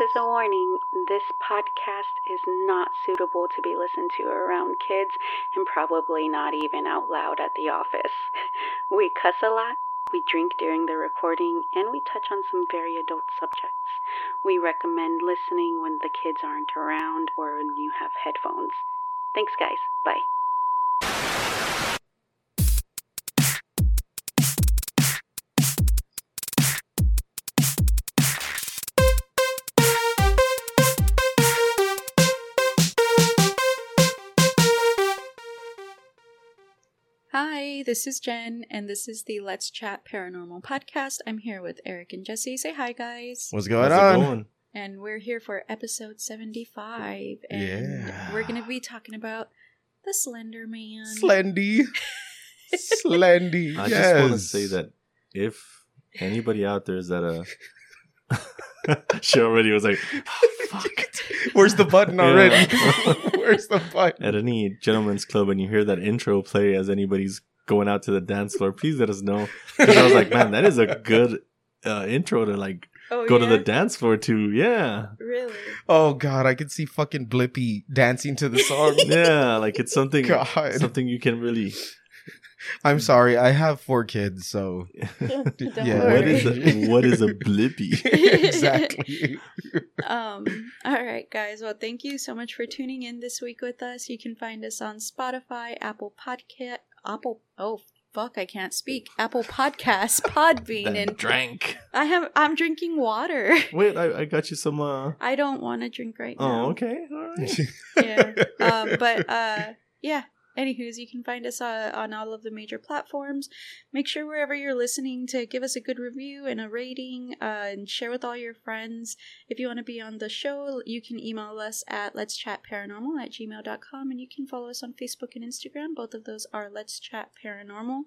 is a warning this podcast is not suitable to be listened to around kids and probably not even out loud at the office. We cuss a lot, we drink during the recording, and we touch on some very adult subjects. We recommend listening when the kids aren't around or when you have headphones. Thanks, guys. Bye. Hi, this is Jen, and this is the Let's Chat Paranormal podcast. I'm here with Eric and Jesse. Say hi, guys. What's going How's on? going? And we're here for episode 75, and Yeah. we're going to be talking about the Slender Man. Slendy. Slendy. I yes. just want to say that if anybody out there is at a she already was like, "Oh, fuck. Where's the button Yeah. already? Where's the button? At any gentleman's club and you hear that intro play as anybody's going out to the dance floor, please let us know. 'Cause I was like, man, that is a good uh, intro to like oh, go to the dance floor to. Yeah. Really? Oh god, I can see fucking Blippi dancing to the song. Yeah, like it's something God. something you can really I'm sorry, I have four kids, so Don't Yeah. worry. is a, what is a blippi? exactly. um all right guys well thank you so much for tuning in this week with us you can find us on spotify apple podcast apple oh fuck i can't speak apple Podcasts, podbean and drank. i have i'm drinking water Wait, I, I got you some uh i don't want to drink right now Oh, okay. All right. yeah um but uh yeah Anywho's, you can find us uh, on all of the major platforms. Make sure wherever you're listening to give us a good review and a rating uh, and share with all your friends. If you want to be on the show, you can email us at let's chat paranormal at gmail.com and you can follow us on Facebook and Instagram. Both of those are Let's Chat Paranormal.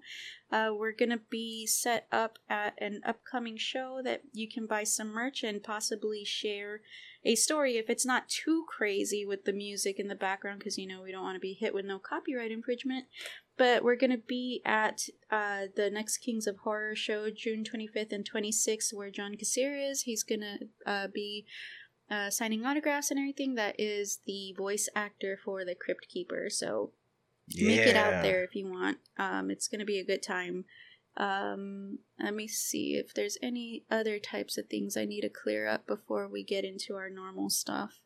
Uh, we're going to be set up at an upcoming show that you can buy some merch and possibly share a story if it's not too crazy with the music in the background because you know we don't want to be hit with no copyright infringement. But we're going to be at uh, the next kings of horror show june 25th and 26th where john Kassir is he's going to uh, be uh, signing autographs and everything. That is the voice actor for the crypt keeper. So make it out there if you want. Um, it's going to be a good time um, let me see if there's any other types of things I need to clear up before we get into our normal stuff.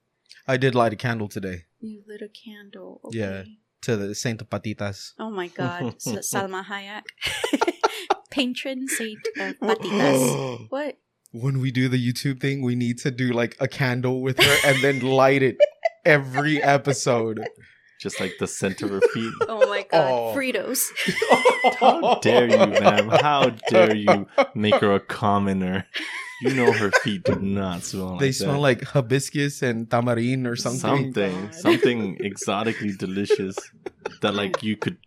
I did light a candle today You lit a candle. Okay. Yeah. to the Saint Patitas. Oh my God, Salma Hayek, patron saint of patitas. What? when we do the YouTube thing, we need to do like a candle with her and then light it every episode. Just like the scent of her feet. Oh my God, Oh. Fritos. How dare you, ma'am? How dare you make her a commoner? You know her feet do not smell like They that. smell like hibiscus and tamarind or something. something, God. something exotically delicious that like you could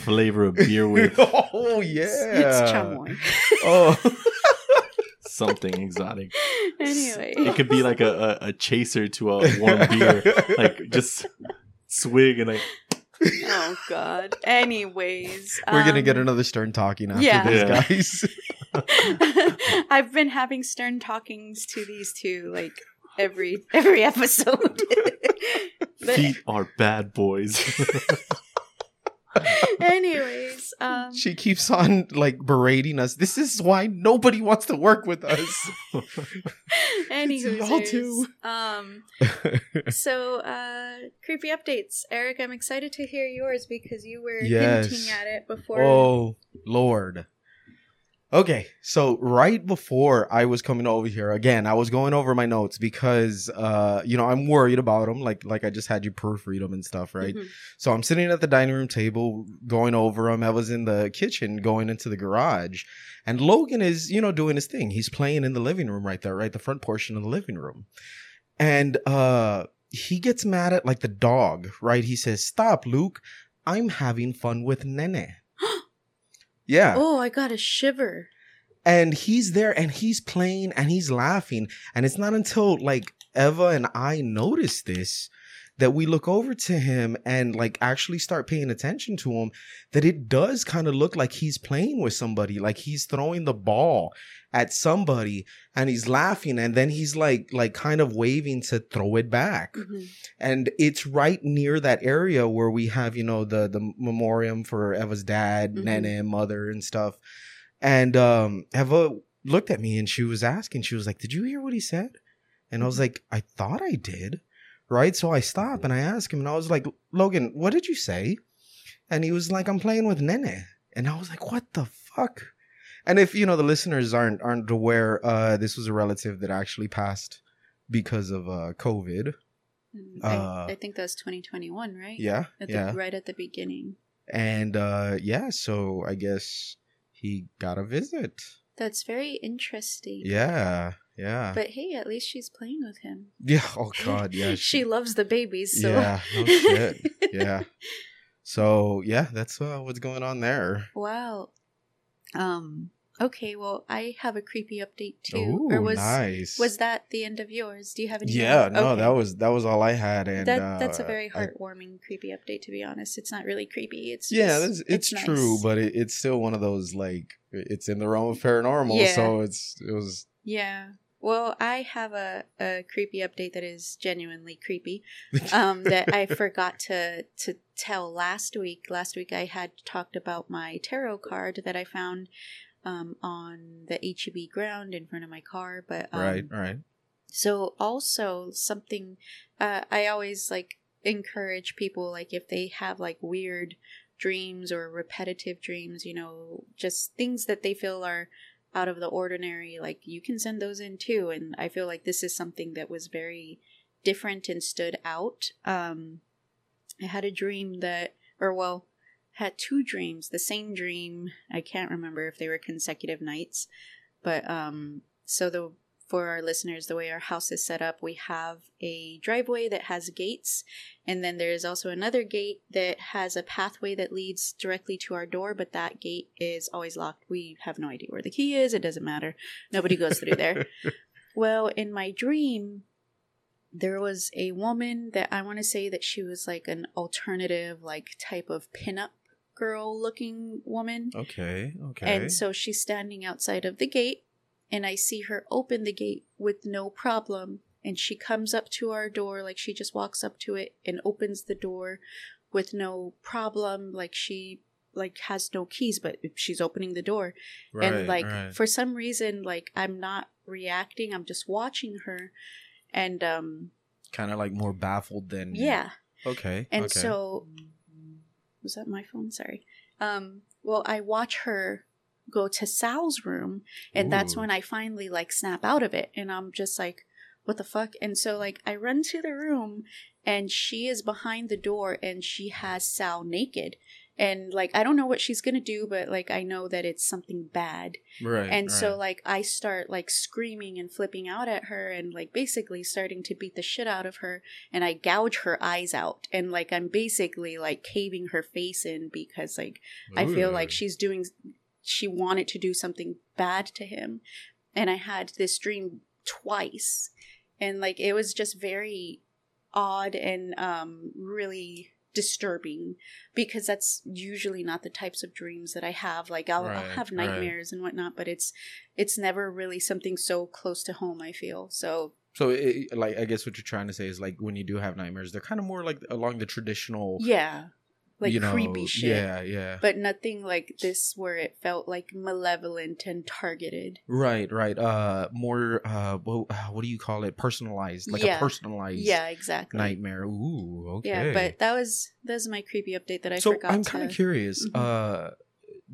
flavor a beer with. oh yeah. It's chamoy. Oh. Something exotic. Anyway. It could be like a, a, a chaser to a warm beer. Like just swig and I. Oh God. Anyways, We're gonna get um, another stern talking after yeah. this, Yeah. guys. I've been having stern talkings to these two like every every episode. but feet are bad boys. anyways, um she keeps on like berating us. This is why nobody wants to work with us. anywho, y'all too. um so uh creepy updates. Eric, I'm excited to hear yours because you were Yes. hinting at it before oh Lord. Okay, so right before I was coming over here again, I was going over my notes because uh, you know, I'm worried about them, like like I just had you proofread them and stuff, right? Mhm. So I'm sitting at the dining room table going over them. I was in the kitchen going into the garage, and Logan is, you know, doing his thing. He's playing in the living room right there, right? The front portion of the living room. And uh he gets mad at like the dog, right? He says, Stop, Luke. I'm having fun with Nene. Yeah. Oh, I got a shiver. And he's there and he's playing and he's laughing. And it's not until like Eva and I notice this that we look over to him and like actually start paying attention to him that it does kind of look like he's playing with somebody like he's throwing the ball at somebody and he's laughing and then he's like like kind of waving to throw it back Mhm. and it's right near that area where we have you know the the memoriam for Eva's dad, Mhm. Nene, mother, and stuff. And um, Eva looked at me and she was asking, she was like, "Did you hear what he said?" And I was like, "I thought I did." Right, so I stop and I ask him, and I was like, "Logan, what did you say?" And he was like, "I'm playing with Nene," and I was like, "What the fuck?" And if you know the listeners aren't aren't aware, uh, this was a relative that actually passed because of uh, COVID. And Uh, I, I think that was 2021, right? Yeah, At the, yeah. Right at the beginning. and uh yeah so i guess he got a visit That's very interesting. yeah yeah But hey, at least she's playing with him. yeah oh god yeah she loves the babies, so yeah no shit yeah so yeah that's uh, what's going on there wow. Um. Okay. Well, I have a creepy update too. Ooh, or was nice was that the end of yours? Do you have any? yeah more? no Okay. that was that was all i had and that uh, that's a very I- heartwarming, creepy update. To be honest, it's not really creepy. It's yeah just- it's, it's, nice. true but it, it's still one of those like it's in the realm of paranormal Yeah. so it's it was yeah. Well, I have a, a creepy update that is genuinely creepy. Um, that I forgot to to tell last week. Last week I had talked about my tarot card that I found um, on the HEB ground in front of my car. But um, right right So also something uh, I always like encourage people like if they have like weird dreams or repetitive dreams, you know, just things that they feel are out of the ordinary, like you can send those in too. And I feel like this is something that was very different and stood out. Um, I had a dream that, or well, had two dreams, the same dream. I can't remember if they were consecutive nights, but um, so the for our listeners, the way our house is set up, we have a driveway that has gates, and then there is also another gate that has a pathway that leads directly to our door, but that gate is always locked. We have no idea where the key is, it doesn't matter. Nobody goes through there. Well, in my dream, there was a woman that I want to say that she was like an alternative, like type of pinup girl looking woman. okay okay And so she's standing outside of the gate, and I see her open the gate with no problem. And she comes up to our door, like she just walks up to it and opens the door with no problem. Like she like has no keys, but she's opening the door. right, and like right. for some reason, like I'm not reacting. I'm just watching her. And um kind of like more baffled than yeah. okay And okay. so was that my phone? Sorry. Um well I watch her go to Sal's room and that's when I finally like snap out of it and I'm just like what the fuck? And so like I run to the room and she is behind the door and she has Sal naked. And like I don't know what she's going to do but like I know that it's something bad right and so like i start like screaming and flipping out at her and like basically starting to beat the shit out of her and i gouge her eyes out and like i'm basically like caving her face in because like i feel like she's doing she wanted to do something bad to him and i had this dream twice and like it was just very odd and um really disturbing because that's usually not the types of dreams that I have. Like I'll, I'll Right, have right. nightmares and whatnot, but it's it's never really something so close to home. I feel so. So, it, like, I guess what you're trying to say is like when you do have nightmares, they're kind of more like along the traditional, Yeah, like you know, creepy shit. Yeah, yeah. But nothing like this where it felt like malevolent and targeted. right, right. Uh, more. Uh, what, what do you call it? Personalized, like Yeah. a personalized Yeah, exactly. nightmare. Ooh, okay. Yeah, but that was that was my creepy update that I so forgot. I'm kind of curious. Mhm. Uh,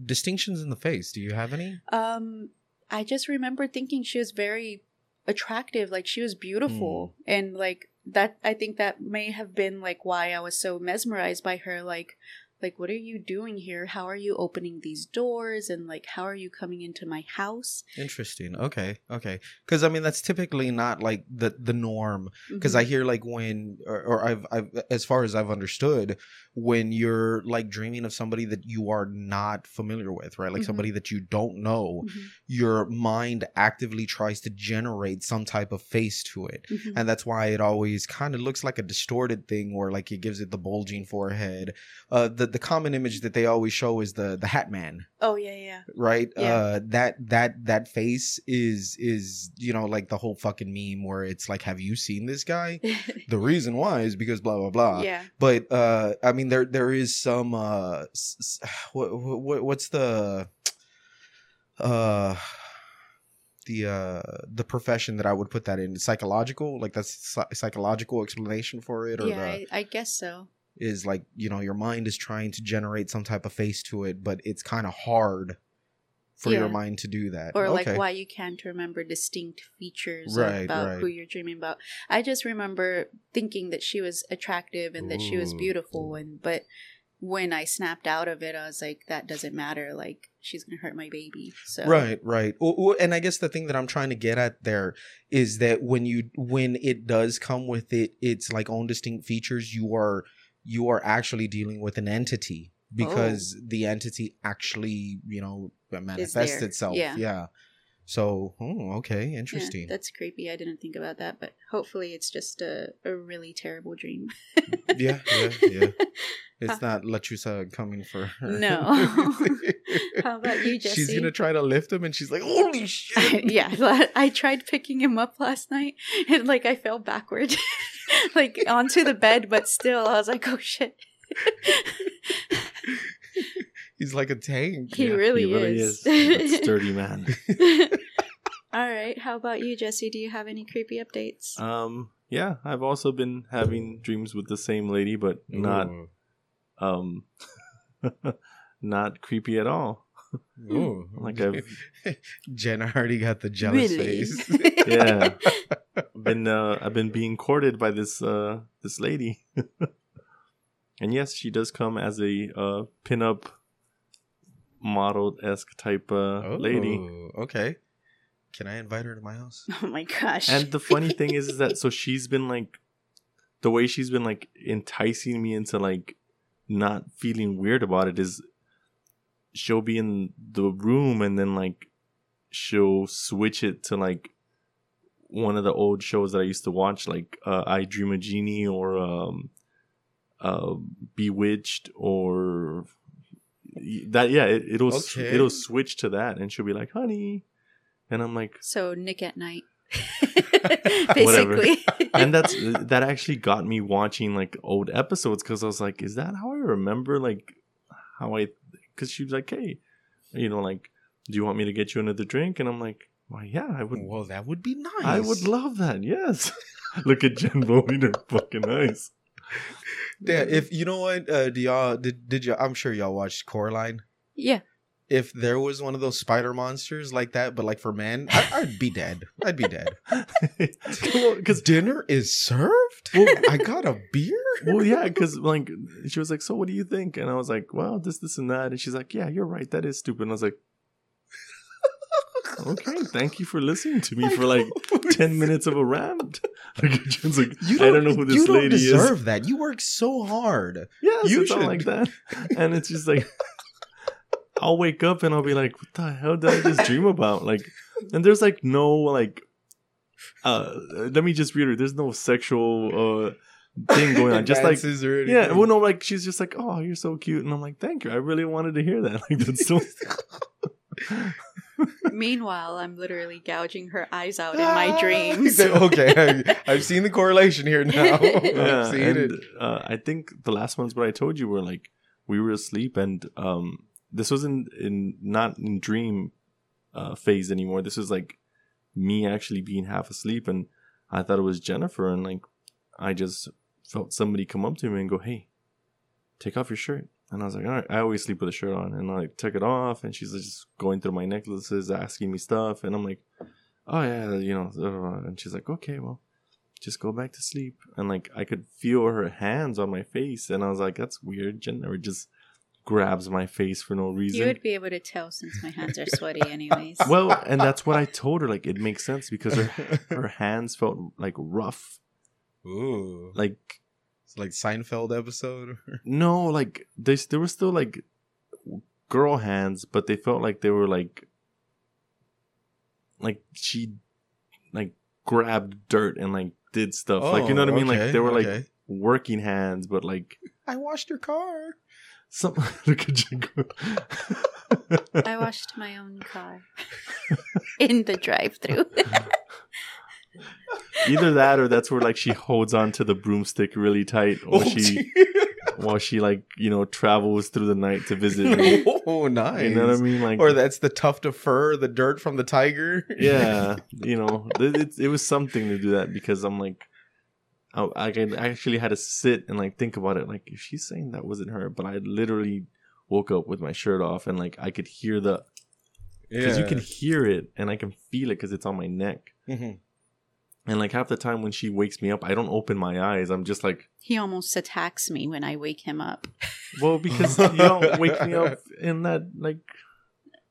distinctions in the face. Do you have any? Um, I just remember thinking she was very attractive, like she was beautiful, Hmm. and like that. I think that may have been like why I was so mesmerized by her. Like, like what are you doing here how are you opening these doors and like how are you coming into my house Interesting. Okay. Okay. Because I mean, that's typically not like the the norm. Because Mm-hmm. I hear like when, or, or I've, I've, as far as I've understood, when you're like dreaming of somebody that you are not familiar with, right? Like Mhm. somebody that you don't know, Mhm. your mind actively tries to generate some type of face to it. Mhm. And that's why it always kind of looks like a distorted thing, where like it gives it the bulging forehead. Uh, the the common image that they always show is the the Hat Man, oh yeah yeah right Yeah. uh that that that face is is you know like the whole fucking meme where it's like have you seen this guy the reason why is because blah blah blah yeah but uh i mean there there is some uh what, what what's the uh the uh the profession that i would put that in? Psychological? Like that's psychological explanation for it or yeah the I, I guess so. is like you know your mind is trying to generate some type of face to it but it's kind of hard for your mind to do that. Or Okay. like why you can't remember distinct features Right, about right. who you're dreaming about. I just remember thinking that she was attractive and that she was beautiful and but when i snapped out of it i was like that doesn't matter like she's gonna hurt my baby so right right. And i guess the thing that i'm trying to get at there is that when you when it does come with it its like own distinct features you are you are actually dealing with an entity oh. because the entity actually you know manifests itself Yeah. yeah so oh, okay Yeah, interesting that's creepy i didn't think about that but hopefully it's just a, a really terrible dream mm-hmm. yeah yeah yeah it's not Lechuza coming for her. No. How about you, Jesse? She's gonna try to lift him, and she's like, "Holy shit!" yeah, I tried picking him up last night, and like I fell backward, like onto the bed, but still, I was like, "Oh shit!" He's like a tank. He Yeah, really, he really is. is. a sturdy man. All right, how about you, Jesse? Do you have any creepy updates? Um, yeah, I've also been having dreams with the same lady, but not Ooh. um, not creepy at all. Ooh. Like I've Jenna already got the jealous face. yeah, I've been uh, I've been being courted by this uh this lady, and yes, she does come as a uh pinup model esque type uh lady. Okay. Can I invite her to my house? oh my gosh! And the funny thing is, is that so she's been like, the way she's been like enticing me into like not feeling weird about it is, she'll be in the room and then like she'll switch it to like one of the old shows that I used to watch, like uh, I Dream a Jeannie or um, uh, Bewitched or that. Yeah, it, it'll Okay. it'll switch to that, and she'll be like, "Honey," and I'm like. so Nick at night, Whatever. basically. and that's that actually got me watching like old episodes because I was like, is that how I remember like how I? Because she was like, hey, you know, like, do you want me to get you another drink? And I'm like, well, yeah, I would. Well, that would be nice. I would love that. Yes. Look at Jen rolling her fucking eyes. Yeah, if you know what, uh, do y'all did did you? I'm sure y'all watched Coraline. yeah, If there was one of those spider monsters like that, but like for men, I, I'd be dead. I'd be dead. Because Dinner is served. well, I got a beer. well, yeah, because like she was like, "So what do you think?" And I was like, "Well, this, this, and that." And she's like, "Yeah, you're right. That is stupid." And I was like, "Okay, thank you for listening to me for like ten minutes of a rant." Like Jen's like, You "I don't know who this you don't lady is." deserve that. You work so hard. Yes, You should- like that, and it's just like. I'll wake up and I'll be like, "What the hell did I just dream about?" Like, and there's like no like, uh, let me just read her. There's no sexual uh thing going on. Just like Yeah, well, no, like she's just like, "Oh, you're so cute," and I'm like, "Thank you." I really wanted to hear that. Like that's so. Meanwhile, I'm literally gouging her eyes out in my dreams. okay, I, I've seen the correlation here now. yeah, I've seen and it. uh, I think the last ones, what I told you were like we were asleep, and um, this wasn't in not in dream uh, phase anymore. This was like me actually being half asleep, and I thought it was Jennifer, and like I just felt somebody come up to me and go, "Hey, take off your shirt." And I was like, all right, I always sleep with a shirt on. And I like, took it off, and she's just going through my necklaces, asking me stuff. And I'm like, oh, yeah, you know. And she's like, okay, well, just go back to sleep. And like, I could feel her hands on my face. And I was like, that's weird. Jen never just grabs my face for no reason. You would be able to tell since my hands are sweaty, anyways. well, and that's what I told her. Like it makes sense because her her hands felt like rough. Ooh, Like it's like Seinfeld episode. no, like they they were still like girl hands, but they felt like they were like like she like grabbed dirt and like did stuff. like you know what I oh, mean? Like Oh, they were like working hands, but like I washed your car. some look at you. I washed my own car in the drive-through. Either that or that's where like she holds on to the broomstick really tight or Oh, she while she like, you know, travels through the night to visit me. oh, nice. You know what I mean? Like Or that's the tuft of fur, the dirt from the tiger. yeah, you know, it, it, it was something to do that because I'm like, I, I actually had to sit and like think about it. Like, if she's saying that wasn't her, but I literally woke up with my shirt off and like I could hear the because you can hear it and I can feel it because it's on my neck. Mhm. And like half the time when she wakes me up, I don't open my eyes. I'm just like, he almost attacks me when I wake him up. well, because you don't wake me up in that like.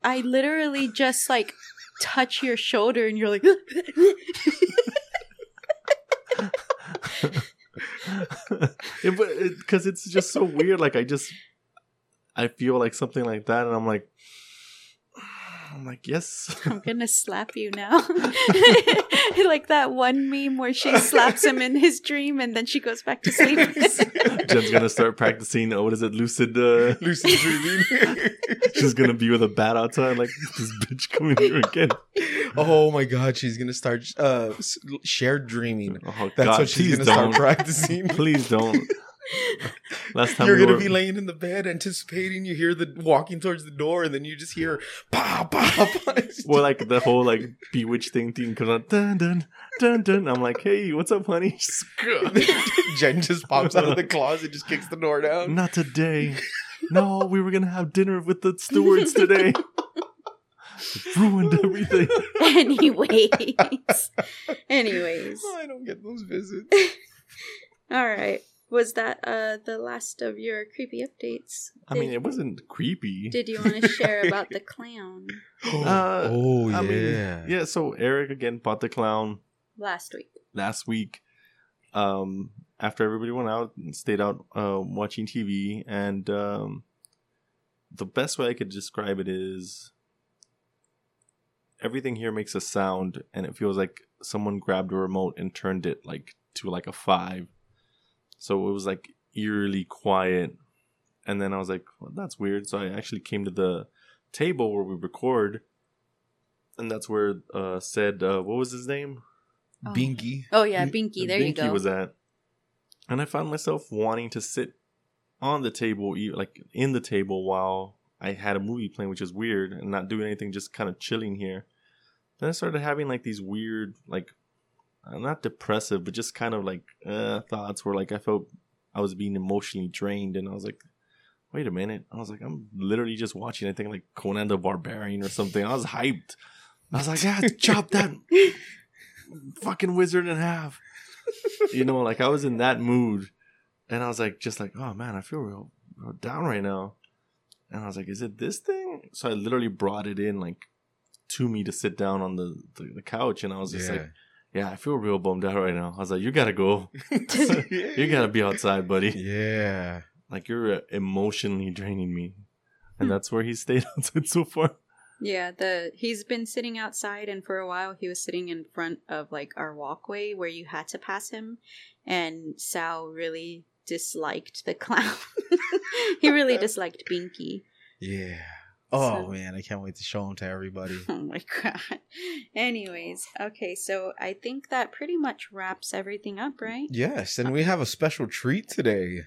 I literally just like touch your shoulder and you're like yeah, but uh, because it's just so weird. Like I just, I feel like something like that, and I'm like, I'm like, yes. I'm gonna slap you now. like that one meme where she slaps him in his dream and then she goes back to sleep. Jen's gonna start practicing. Oh, what is it? Lucid. Uh, Lucid dreaming. she's gonna be with a bat outside. Like this bitch coming here again. oh my god, she's gonna start uh shared dreaming. Oh That's God, what she's gonna start don't. practicing. Please don't. Last time You're we gonna were- be laying in the bed, anticipating. You hear the walking towards the door, and then you just hear pow pow. pow. well, like the whole like bewitched thing thing comes on. Dun dun dun dun. I'm like, hey, what's up, honey? Jen just pops out of the closet, just kicks the door down. Not today. No, we were gonna have dinner with the stewards today. Ruined oh. everything. Anyways. Anyways. Oh, I don't get those visits. All right. Was that uh the last of your creepy updates? I mean, it wasn't creepy. Did you want to share about the clown Uh, oh I yeah, mean, yeah. So Eric again bought the clown last week? last week. Um, after everybody went out and stayed out uh, watching TV, and um, the best way I could describe it is everything here makes a sound, and it feels like someone grabbed a remote and turned it like to like a five. So it was like eerily quiet, and then I was like, well, "That's weird." So I actually came to the table where we record, and that's where uh said uh, what was his name? Oh. Binky. Oh yeah, Binky. There you Binky go. was at, and I found myself wanting to sit on the table, e- like in the table, while I had a movie playing, which is weird, and not doing anything, just kind of chilling here. Then I started having like these weird, like, not depressive, but just kind of like uh, thoughts where like I felt I was being emotionally drained, and I was like, wait a minute, I was like, I'm literally just watching, I think like Conan the Barbarian or something. I was hyped. I was like, yeah, chop that fucking wizard in half. you know, like I was in that mood, and I was like, just like, oh man, I feel real, real down right now. And I was like, is it this thing? So I literally brought it in like to me to sit down on the the, the couch, and I was just like, yeah, I feel real bummed out right now. I was like, you gotta go, you gotta be outside, buddy. Yeah. Like you're uh, emotionally draining me, and that's where he stayed outside so far. Yeah, the he's been sitting outside, and for a while he was sitting in front of like our walkway where you had to pass him, and Sal really disliked the clown. he really disliked Binky. Yeah. Oh So- man, I can't wait to show them to everybody. Oh my god. Anyways, okay, so I think that pretty much wraps everything up, right? yes, and uh, we have a special treat today.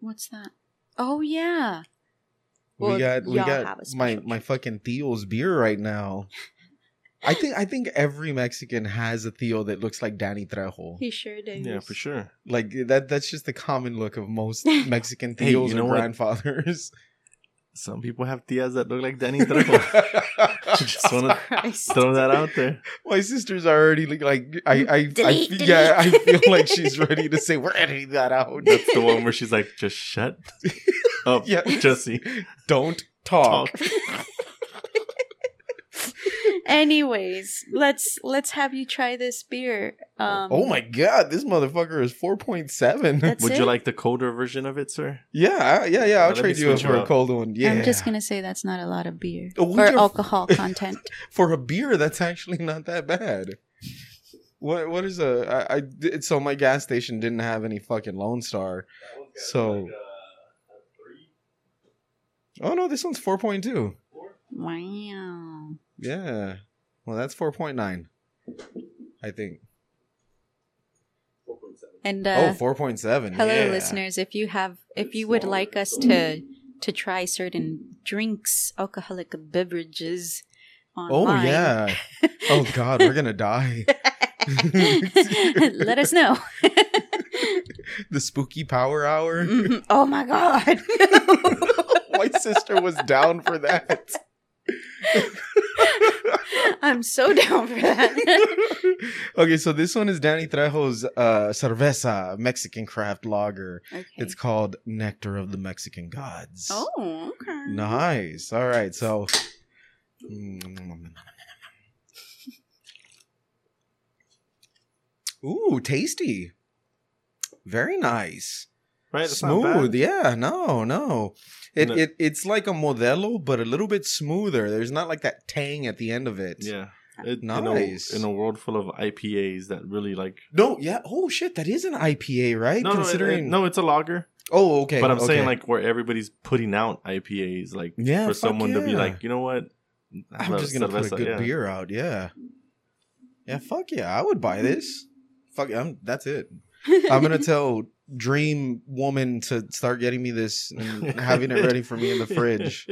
What's that? Oh yeah. Well, we got we got my special my fucking Theo's beer right now. I think I think every Mexican has a Theo that looks like Danny Trejo. He sure does. Yeah, for sure. Like that that's just the common look of most Mexican Hey, Theos you know or what? Grandfathers. Some people have tias that look like Danny Trejo. Just wanna throw that out there. My sister's already like, like I I, I Delete, yeah I feel like she's ready to say we're editing that out. That's the one where she's like, just shut. Oh, Yeah. Jesse. Don't talk. Talk. Anyways, let's let's have you try this beer. Um, oh my god, this motherfucker is 4.7. Would it? you like the colder version of it, sir? yeah, yeah, yeah. I'll Let trade you for a up. cold one. Yeah. I'm just gonna say that's not a lot of beer Oh, or alcohol content. for a beer that's actually not that bad. What what is a I, I did- so my gas station didn't have any fucking Lone Star. So Oh no, this one's 4.2. wow. Yeah. Well, that's 4.9. I think. And uh, oh, 4.7. hello, yeah. listeners. If you have, if you would like us to to try certain drinks, alcoholic beverages, online. Oh yeah. Oh god, we're going to die. let us know. The spooky power hour. Mhm. Oh my god. my sister was down for that. I'm so down for that. okay, so this one is Danny Trejo's uh, cerveza Mexican craft lager. okay. It's called Nectar of the Mexican Gods. oh, okay. nice. All right, so. Ooh, tasty. Very nice. Right? That's smooth. Yeah, no, no. It, No. it it's like a Modelo, but a little bit smoother. There's not like that tang at the end of it. Yeah. It, Nice. In a, in a world full of IPAs that really like. No, yeah. Oh shit, that is an IPA, right? No, no, it- Considering. it- no, it's a lager. Oh, okay. but I'm okay. saying like where everybody's putting out IPAs, like Yeah, for fuck someone to be like, you know what? I'm just gonna put a good yeah. beer out. Yeah. Yeah. Fuck yeah, I would buy this. Fuck, I'm. That's it. I'm gonna tell Dream Woman to start getting me this and having it ready for me in the fridge.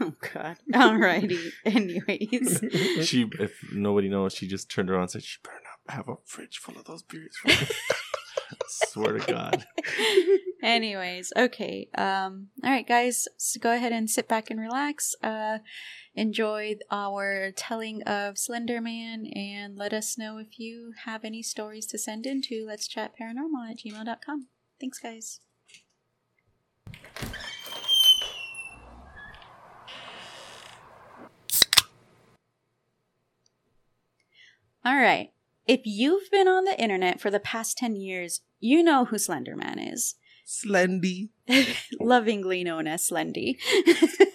Oh god. Alrighty. Anyways. she, if nobody knows, she just turned around and said, "She better not have a fridge full of those beers." for me." Swear to God. Anyways, okay. Um all right guys, so go ahead and sit back and relax. Uh enjoy our telling of Slenderman and let us know if you have any stories to send in to let's chat paranormal at gmail.com. Thanks guys. All right. If you've been on the internet for the past 10 years, you know who Slenderman is. Slendy. lovingly known as Slendy.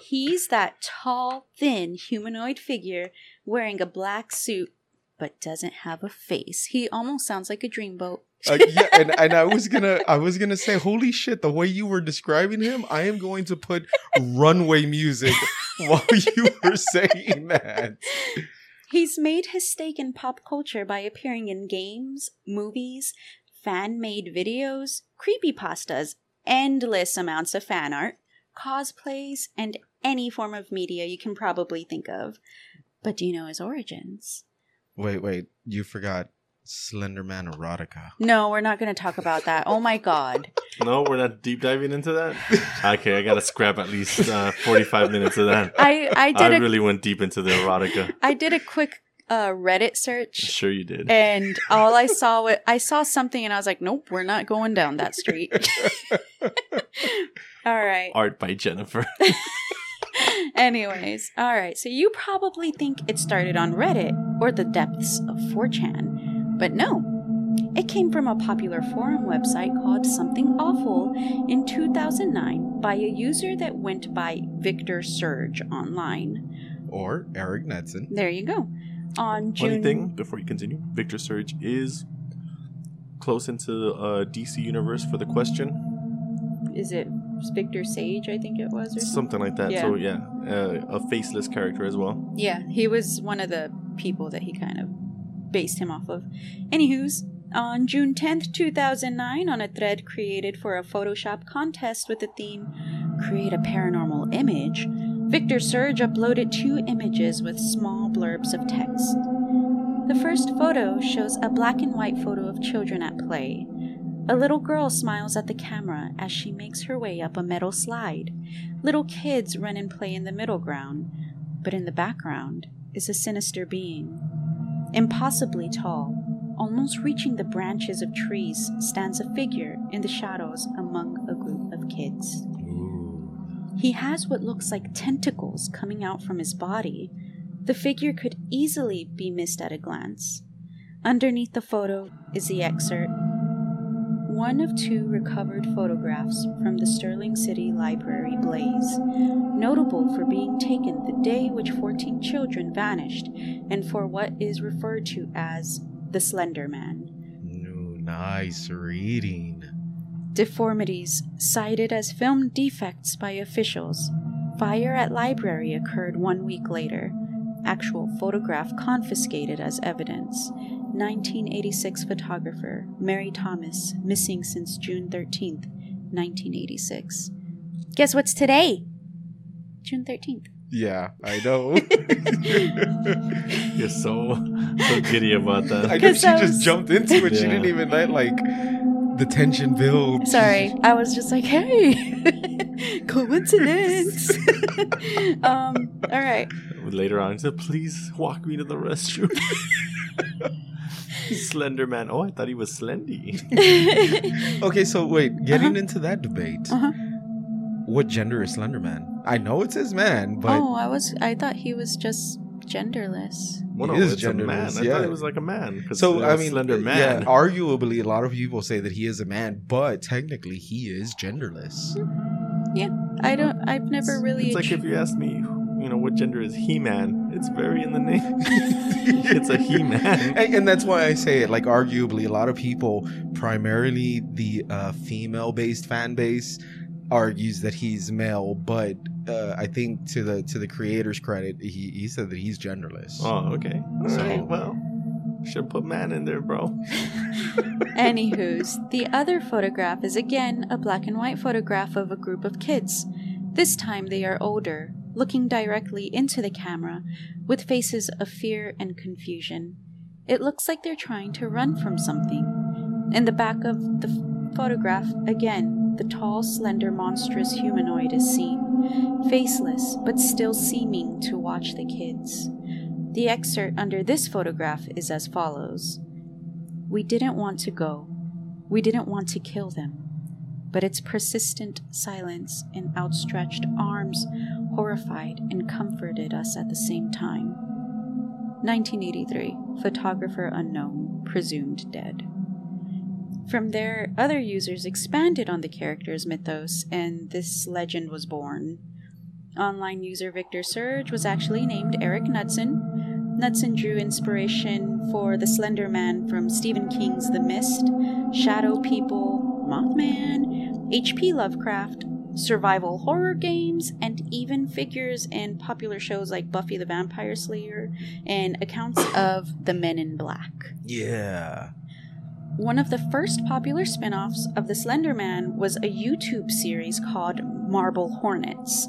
He's that tall, thin humanoid figure wearing a black suit but doesn't have a face. He almost sounds like a dreamboat. Uh, yeah, and, and I was gonna, I was gonna say, holy shit! The way you were describing him, I am going to put runway music while you were saying that. He's made his stake in pop culture by appearing in games, movies, fan made videos, creepypastas, endless amounts of fan art, cosplays, and any form of media you can probably think of. But do you know his origins? Wait, wait, you forgot Slenderman erotica. No, we're not going to talk about that. Oh my god. No, we're not deep diving into that. Okay, I gotta scrap at least uh, 45 minutes of that. I I I did a really went deep into the erotica. I did a quick uh, Reddit search Sure, you did. and all I saw was I saw something and I was like, nope, we're not going down that street. all right. Art by Jennifer. Anyways, all right. So you probably think it started on Reddit or the depths of 4chan, but no. It came from a popular forum website called Something Awful in 2009 by a user that went by Victor Surge online. Or Eric Knudsen. There you go. On June Funny thing, before you continue, Victor Surge is close into uh, DC Universe for the question. is it Victor Sage? I think it was, or something. Something like that. Yeah. So, yeah, uh, a faceless character as well. Yeah, he was one of the people that he kind of based him off of. Anywho's, on June 10th, 2009, on a thread created for a Photoshop contest with the theme Create a Paranormal Image, Victor Surge uploaded two images with small blurbs of text. The first photo shows a black and white photo of children at play. A little girl smiles at the camera as she makes her way up a metal slide. Little kids run and play in the middle ground, but in the background is a sinister being. Impossibly tall, almost reaching the branches of trees, stands a figure in the shadows among a group of kids. He has what looks like tentacles coming out from his body. The figure could easily be missed at a glance. Underneath the photo is the excerpt one of two recovered photographs from the Sterling City Library blaze, notable for being taken the day which 14 children vanished and for what is referred to as the Slender Man. Ooh, nice reading. Deformities cited as film defects by officials. Fire at library occurred one week later. Actual photograph confiscated as evidence. 1986 photographer Mary Thomas, missing since June 13th, 1986. Guess what's today? June 13th. Yeah, I know. You're so so giddy about that. I know Because she I just was- jumped into it. She didn't even let like the tension build. Sorry, I was just like, hey, coincidence. um, all right. Later on, he said, "Please walk me to the restroom." Slender man. Oh, I thought he was slendy. Okay, so wait, getting Uh-huh. into that debate. Uh-huh. What gender is Slender Man? I know it says man, but oh, I was, I thought he was just genderless. Well, He no, is it's a man. genderless, I yeah. thought it was like a man. so I was mean, slender yeah, arguably, a lot of people say that he is a man, but technically, he is genderless. Yeah, I don't, I've never really. It's like if you ask me, you know, what gender is He-Man? It's very in the name. it's a He-Man. and, and that's why I say it. Like, arguably, a lot of people, primarily the uh, female-based fan base, argues that he's male. But uh, I think to the to the creator's credit, he, he said that he's genderless. Oh, okay. All So- right. Well, should put man in there, bro. Anywho's, the other photograph is again a black and white photograph of a group of kids. This time they are older, looking directly into the camera, with faces of fear and confusion. It looks like they're trying to run from something. In the back of the f- photograph, again, the tall, slender, monstrous humanoid is seen, faceless, but still seeming to watch the kids. The excerpt under this photograph is as follows. We didn't want to go. We didn't want to kill them. But its persistent silence and outstretched arms horrified and comforted us at the same time. 1983. Photographer unknown, presumed dead. From there, other users expanded on the character's mythos, and this legend was born. Online user Victor Surge was actually named Eric Knudsen, Knudsen drew inspiration for the Slender Man from Stephen King's The Mist, Shadow People, Mothman, H.P. Lovecraft, survival horror games, and even figures in popular shows like Buffy the Vampire Slayer and accounts of the Men in Black. Yeah. One of the first popular spin offs of the Slender Man was a YouTube series called Marble Hornets.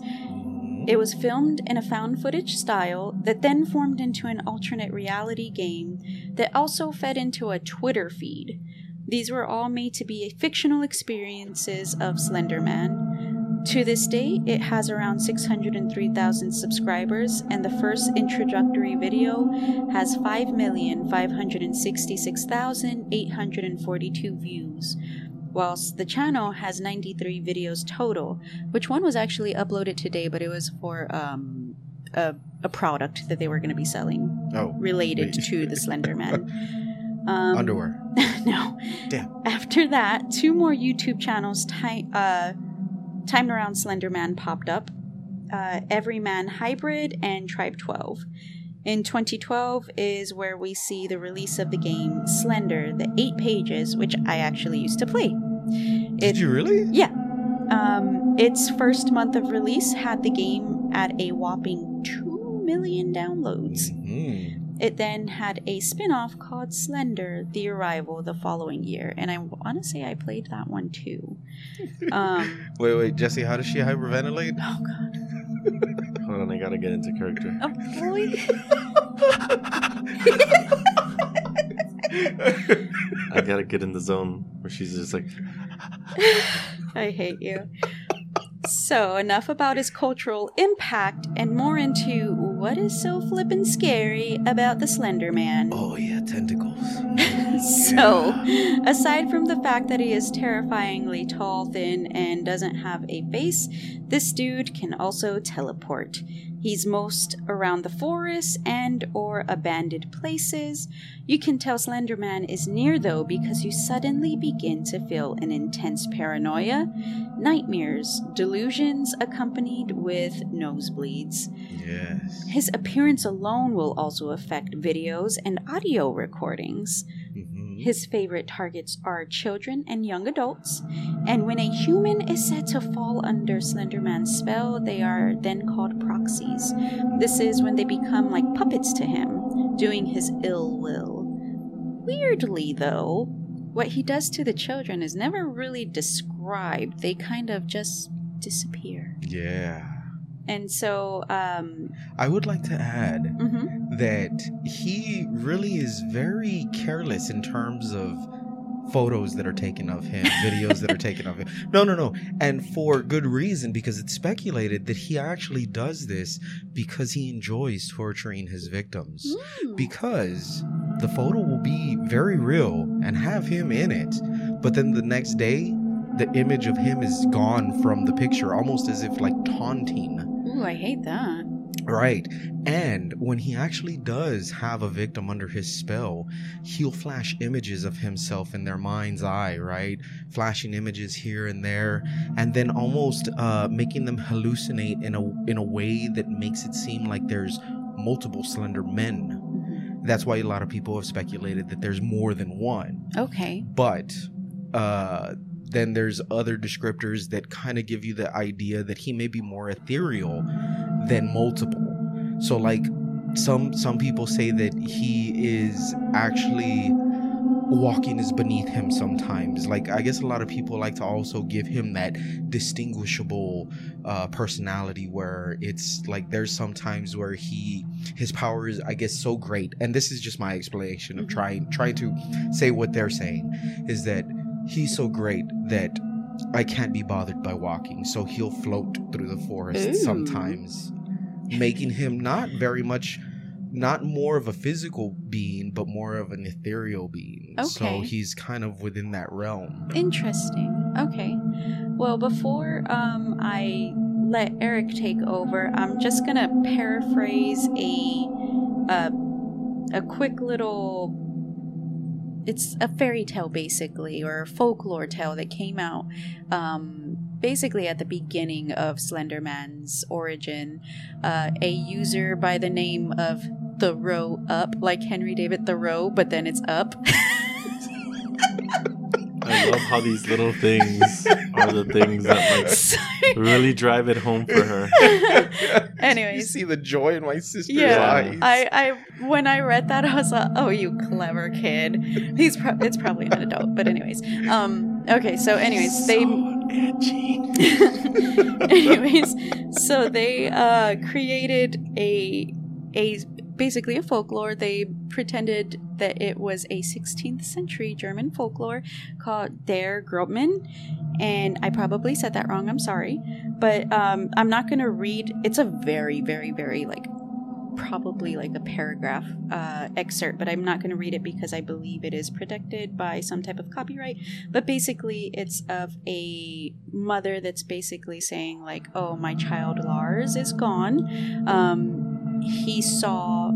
It was filmed in a found footage style that then formed into an alternate reality game that also fed into a Twitter feed. These were all made to be fictional experiences of Slender Man. To this day, it has around 603,000 subscribers, and the first introductory video has 5,566,842 views whilst the channel has 93 videos total, which one was actually uploaded today, but it was for um, a, a product that they were going to be selling Oh, related wait. to the Slender Man. Um, underwear. no. Damn. After that, two more YouTube channels ti- uh, timed around Slender Man popped up uh, Everyman Hybrid and Tribe 12. In 2012 is where we see the release of the game Slender, the eight pages, which I actually used to play. Did you really? Yeah. Um, its first month of release had the game at a whopping 2 million downloads. Mhm. It then had a spin off called Slender The Arrival the following year, and I want to say I played that one too. Um, Wait, wait, Jesse, how does she hyperventilate? oh, God. Hold on, I gotta get into character. Oh, boy. I gotta get in the zone where she's just like, I hate you. So, enough about his cultural impact and more into what is so flippin' scary about the Slender Man? Oh yeah, tentacles. So, aside from the fact that he is terrifyingly tall, thin, and doesn't have a face, this dude can also teleport. He's most around the forest and or abandoned places. You can tell Slenderman is near though because you suddenly begin to feel an intense paranoia, nightmares, delusions accompanied with nosebleeds. yes. His appearance alone will also affect videos and audio recordings. Mhm. His favorite targets are children and young adults, and when a human is said to fall under Slenderman's spell, they are then called proxies. This is when they become like puppets to him, doing his ill will. Weirdly, though, what he does to the children is never really described. They kind of just disappear. Yeah. And so, um, I would like to add mhm. that he really is very careless in terms of photos that are taken of him, videos that are taken of him. No, no, no. And for good reason, because it's speculated that he actually does this because he enjoys torturing his victims. Mm. Because the photo will be very real and have him in it. But then the next day, the image of him is gone from the picture, almost as if like taunting. Ooh, I hate that. Right. And when he actually does have a victim under his spell, he'll flash images of himself in their mind's eye, right? Flashing images here and there, and then almost uh, making them hallucinate in a in a way that makes it seem like there's multiple slender men. That's why a lot of people have speculated that there's more than one. Okay. But uh then there's other descriptors that kind of give you the idea that he may be more ethereal than multiple. So like some some people say that he is actually walking is beneath him sometimes. Like I guess a lot of people like to also give him that distinguishable uh personality where it's like there's sometimes where he his power is I guess so great. And this is just my explanation of Mhm. trying trying to say what they're saying is that he's so great that I can't be bothered by walking, so he'll float through the forest Ooh. sometimes, making him not very much, not more of a physical being, but more of an ethereal being. Okay. So he's kind of within that realm. Interesting. Okay. Well, before um, I let Eric take over, I'm just gonna paraphrase a uh, a quick little. It's a fairy tale, basically, or a folklore tale that came out um, basically at the beginning of Slenderman's origin. Uh, a user by the name of Thoreau Up, like Henry David Thoreau, but then it's up. I love how these little things are the things that like Sorry. really drive it home for her. Anyway, you see the joy in my sister's Yeah, eyes. I, I, when I read that, I was like, "Oh, you clever kid." He's, pro- it's probably an adult, but anyways, um, okay. So, anyways, they, So edgy. anyways, so they uh created a, a basically a folklore. They pretended that it was a 16th century German folklore called Der Grotman, and I probably said that wrong. I'm sorry, but um, I'm not gonna read. It's a very, very, very like probably like a paragraph uh, excerpt, but I'm not going to read it because I believe it is protected by some type of copyright. But basically, it's of a mother that's basically saying, like, oh, my child Lars is gone. Um, he saw,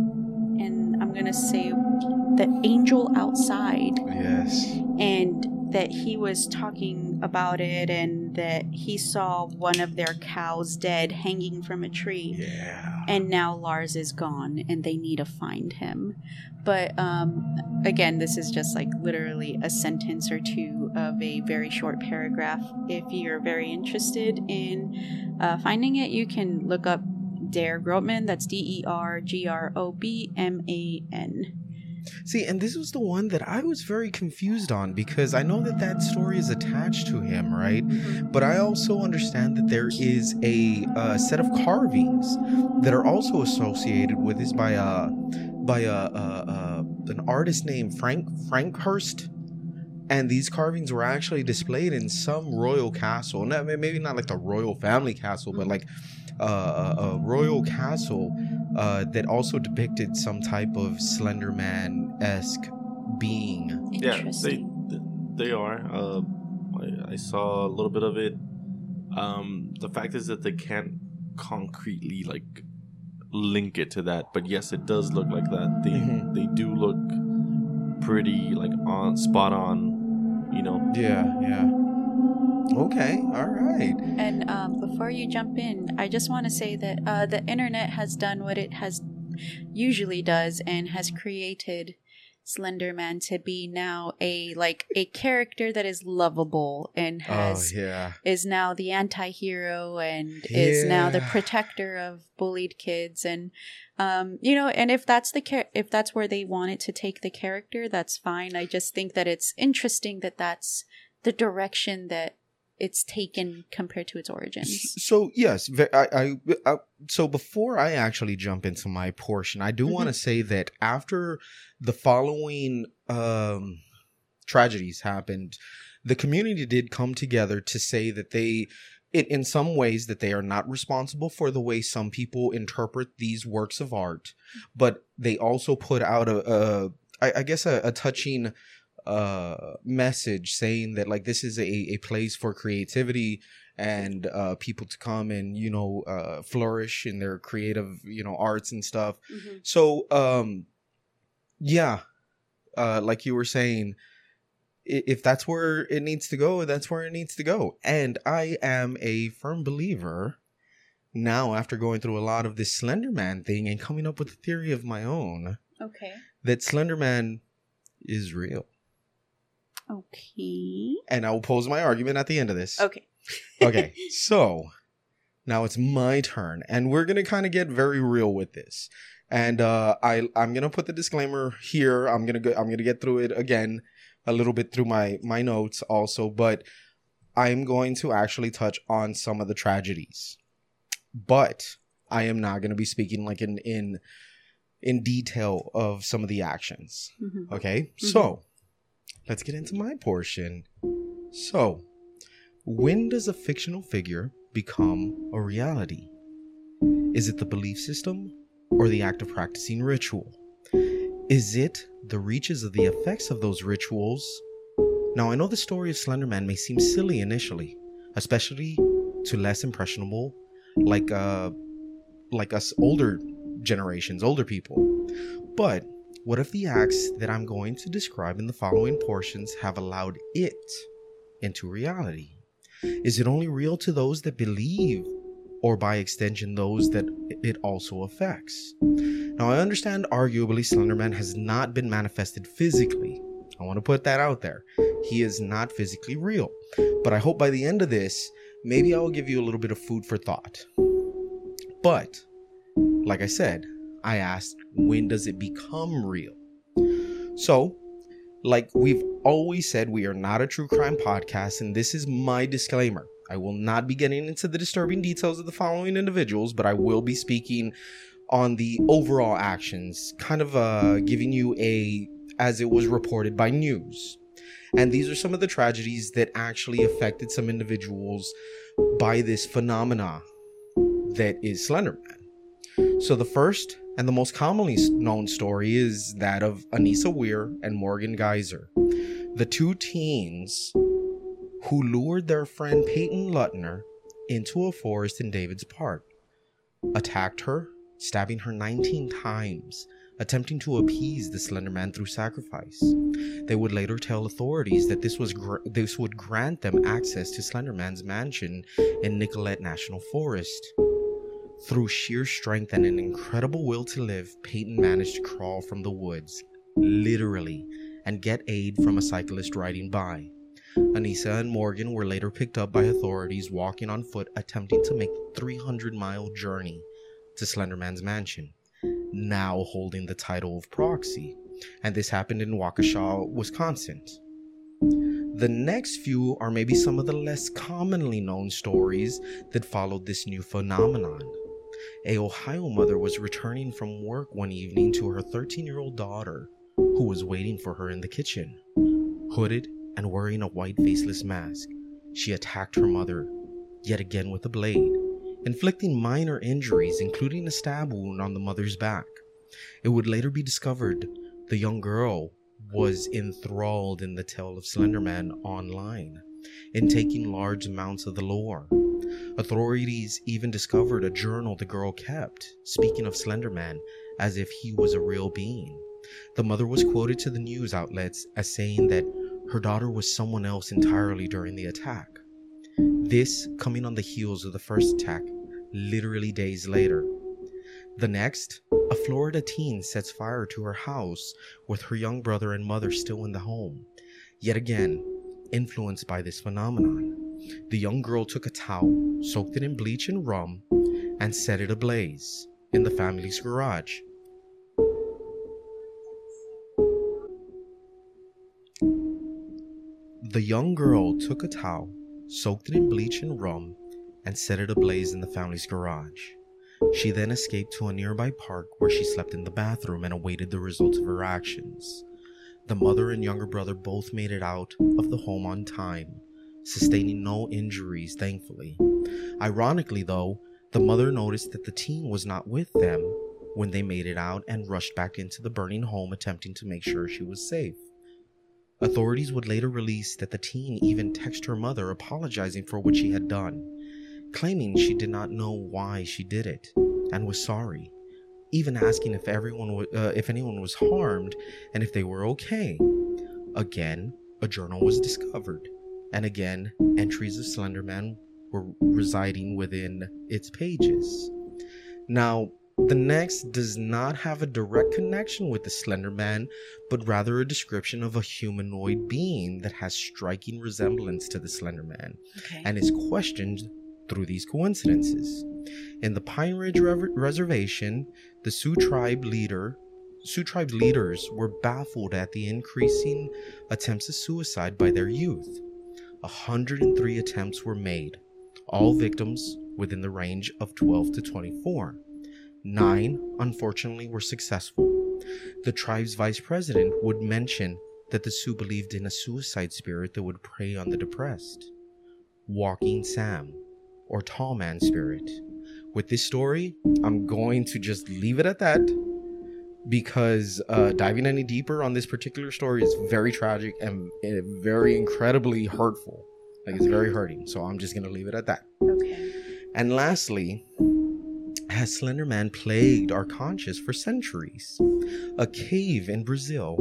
I'm going to say, the angel outside yes. and that he was talking about it and that he saw one of their cows dead hanging from a tree Yeah. and now Lars is gone and they need to find him. But um, again, this is just like literally a sentence or two of a very short paragraph. If you're very interested in uh, finding it, you can look up Der Grobman. That's D E R G R O B M A N. See, and this was the one that I was very confused on because I know that that story is attached to him, right? But I also understand that there is a uh, set of carvings that are also associated with this by a by a, a, a an artist named Frank Frankhurst. and these carvings were actually displayed in some royal castle. Maybe not like the royal family castle, but like uh, a royal castle uh, that also depicted some type of Slender Man esque being. Yeah, they Interesting. they are. Uh, I, I saw a little bit of it. Um, the fact is that they can't concretely like link it to that, but yes, it does look like that. They Mhm. they do look pretty like on spot on. You know. Yeah, yeah. Okay, all right. And um, before you jump in, I just want to say that uh, the internet has done what it has usually does and has created Slenderman to be now a like a character that is lovable and Oh has yeah. is now the anti-hero and is now the protector of bullied kids and um you know and if that's the char- if that's where they wanted to take the character that's fine i just think that it's interesting that that's the direction that it's taken compared to its origins. So yes, I, I, I so before I actually jump into my portion, I do want to say that after the following um, tragedies happened, the community did come together to say that they, in, in some ways, that they are not responsible for the way some people interpret these works of art, but they also put out a, a I, I guess a, a touching uh message saying that like this is a, a place for creativity and uh people to come and you know uh flourish in their creative you know arts and stuff. Mhm. so um yeah uh like you were saying if that's where it needs to go that's where it needs to go. And i am a firm believer now after going through a lot of this slenderman thing and coming up with a theory of my own okay. that slenderman is real okay and i will pose my argument at the end of this okay okay, so now it's my turn, and we're gonna kind of get very real with this. And uh, I I'm gonna put the disclaimer here. I'm gonna go. I'm gonna get through it again a little bit through my my notes also, but I'm going to actually touch on some of the tragedies. But I am not gonna be speaking like in in in detail of some of the actions. Mhm. Okay, so let's get into my portion. So, when does a fictional figure become a reality? Is it the belief system or the act of practicing ritual? Is it the reaches of the effects of those rituals? Now, I know the story of Slenderman may seem silly initially, especially to less impressionable, like uh, like us older generations, older people. But what if the acts that I'm going to describe in the following portions have allowed it into reality? Is it only real to those that believe, or by extension, those that it also affects? Now, I understand arguably Slenderman has not been manifested physically. I want to put that out there. He is not physically real. But I hope by the end of this, maybe I will give you a little bit of food for thought. But, like I said, I asked, when does it become real? So, like we've always said, we are not a true crime podcast, and this is my disclaimer. I will not be getting into the disturbing details of the following individuals, but I will be speaking on the overall actions, kind of uh, giving you a as it was reported by news. And these are some of the tragedies that actually affected some individuals by this phenomena that is Slenderman. So the first and the most commonly known story is that of Anissa Weier and Morgan Geyser, the two teens who lured their friend Payton Leutner into a forest in David's Park, attacked her, stabbing her 19 times, attempting to appease the Slender Man through sacrifice. They would later tell authorities that this was gr- this would grant them access to Slender Man's mansion in Nicolet National Forest. Through sheer strength and an incredible will to live, Payton managed to crawl from the woods, literally, and get aid from a cyclist riding by. Anissa and Morgan were later picked up by authorities walking on foot, attempting to make the 300 mile journey to Slenderman's mansion, now holding the title of proxy, and this happened in Waukesha, Wisconsin. The next few are maybe some of the less commonly known stories that followed this new phenomenon. A Ohio mother was returning from work one evening to her 13 year old daughter, who was waiting for her in the kitchen. Hooded and wearing a white faceless mask, she attacked her mother, yet again with a blade, inflicting minor injuries, including a stab wound on the mother's back. It would later be discovered the young girl was enthralled in the tale of Slenderman online and taking large amounts of the lore. Authorities even discovered a journal the girl kept, speaking of Slenderman as if he was a real being. The mother was quoted to the news outlets as saying that her daughter was someone else entirely during the attack. This coming on the heels of the first attack, literally days later. The next, a Florida teen sets fire to her house with her young brother and mother still in the home. Yet again, influenced by this phenomenon, the young girl took a towel, soaked it in bleach and rum, and set it ablaze in the family's garage. The young girl took a towel, soaked it in bleach and rum, and set it ablaze in the family's garage. She then escaped to a nearby park where she slept in the bathroom and awaited the results of her actions. The mother and younger brother both made it out of the home on time, sustaining no injuries, thankfully. Ironically, though, the mother noticed that the teen was not with them when they made it out and rushed back into the burning home, attempting to make sure she was safe. Authorities would later release that the teen even texted her mother apologizing for what she had done, claiming she did not know why she did it and was sorry, even asking if everyone uh, if anyone was harmed and if they were okay. Again, a journal was discovered, and again, entries of Slenderman were residing within its pages. Now, the next does not have a direct connection with the Slender Man, but rather a description of a humanoid being that has striking resemblance to the Slender Man Okay. and is questioned through these coincidences. In the Pine Ridge Rever- Reservation, the Sioux tribe leader Sioux tribe leaders were baffled at the increasing attempts of suicide by their youth. 103 attempts were made, all victims within the range of 12 to 24. Nine, unfortunately, were successful. The tribe's vice president would mention that the Sioux believed in a suicide spirit that would prey on the depressed. Walking Sam, or Tall Man Spirit. With this story, I'm going to just leave it at that because uh, diving any deeper on this particular story is very tragic and uh, very incredibly hurtful. Like it's very hurting. So I'm just going to leave it at that. Okay. And lastly, has Slender Man plagued our conscious for centuries? A cave in Brazil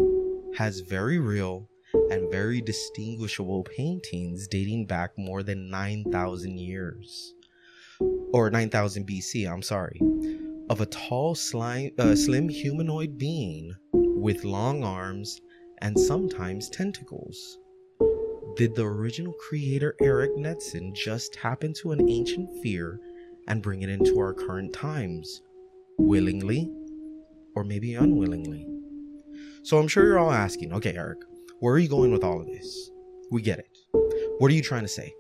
has very real and very distinguishable paintings dating back more than 9,000 years. Or 9,000 BC, I'm sorry. Of a tall, uh, slim humanoid being with long arms and sometimes tentacles. Did the original creator Eric Knudsen just tap into an ancient fear and bring it into our current times? Willingly? Or maybe unwillingly? So I'm sure you're all asking, okay, Eric, where are you going with all of this? We get it. What are you trying to say?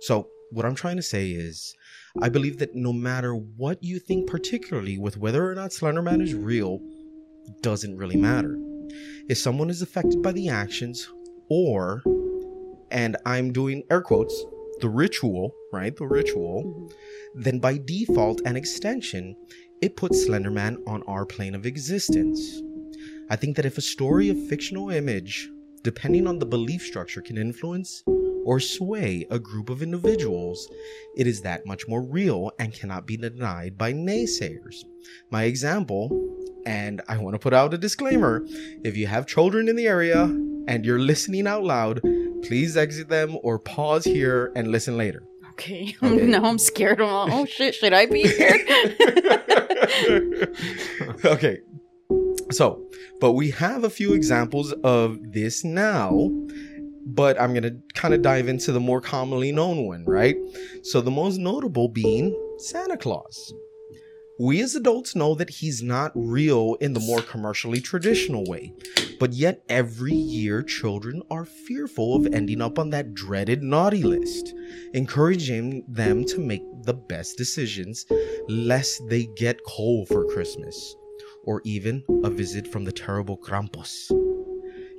So, what I'm trying to say is, I believe that no matter what you think, particularly with whether or not Slenderman is real, doesn't really matter. If someone is affected by the actions, or, and I'm doing air quotes, the ritual, right? The ritual, Mhm. then by default and extension, it puts Slenderman on our plane of existence. I think that if a story of fictional image, depending on the belief structure, can influence or sway a group of individuals, it is that much more real and cannot be denied by naysayers. My example, and I want to put out a disclaimer if you have children in the area and you're listening out loud, please exit them or pause here and listen later. Okay. Okay. now I'm scared. I'm oh shit, should I be here? okay. So, but we have a few examples of this now, but I'm going to kind of dive into the more commonly known one, right? So, the most notable being Santa Claus. We as adults know that he's not real in the more commercially traditional way, but yet every year children are fearful of ending up on that dreaded naughty list, encouraging them to make the best decisions lest they get coal for Christmas, or even a visit from the terrible Krampus.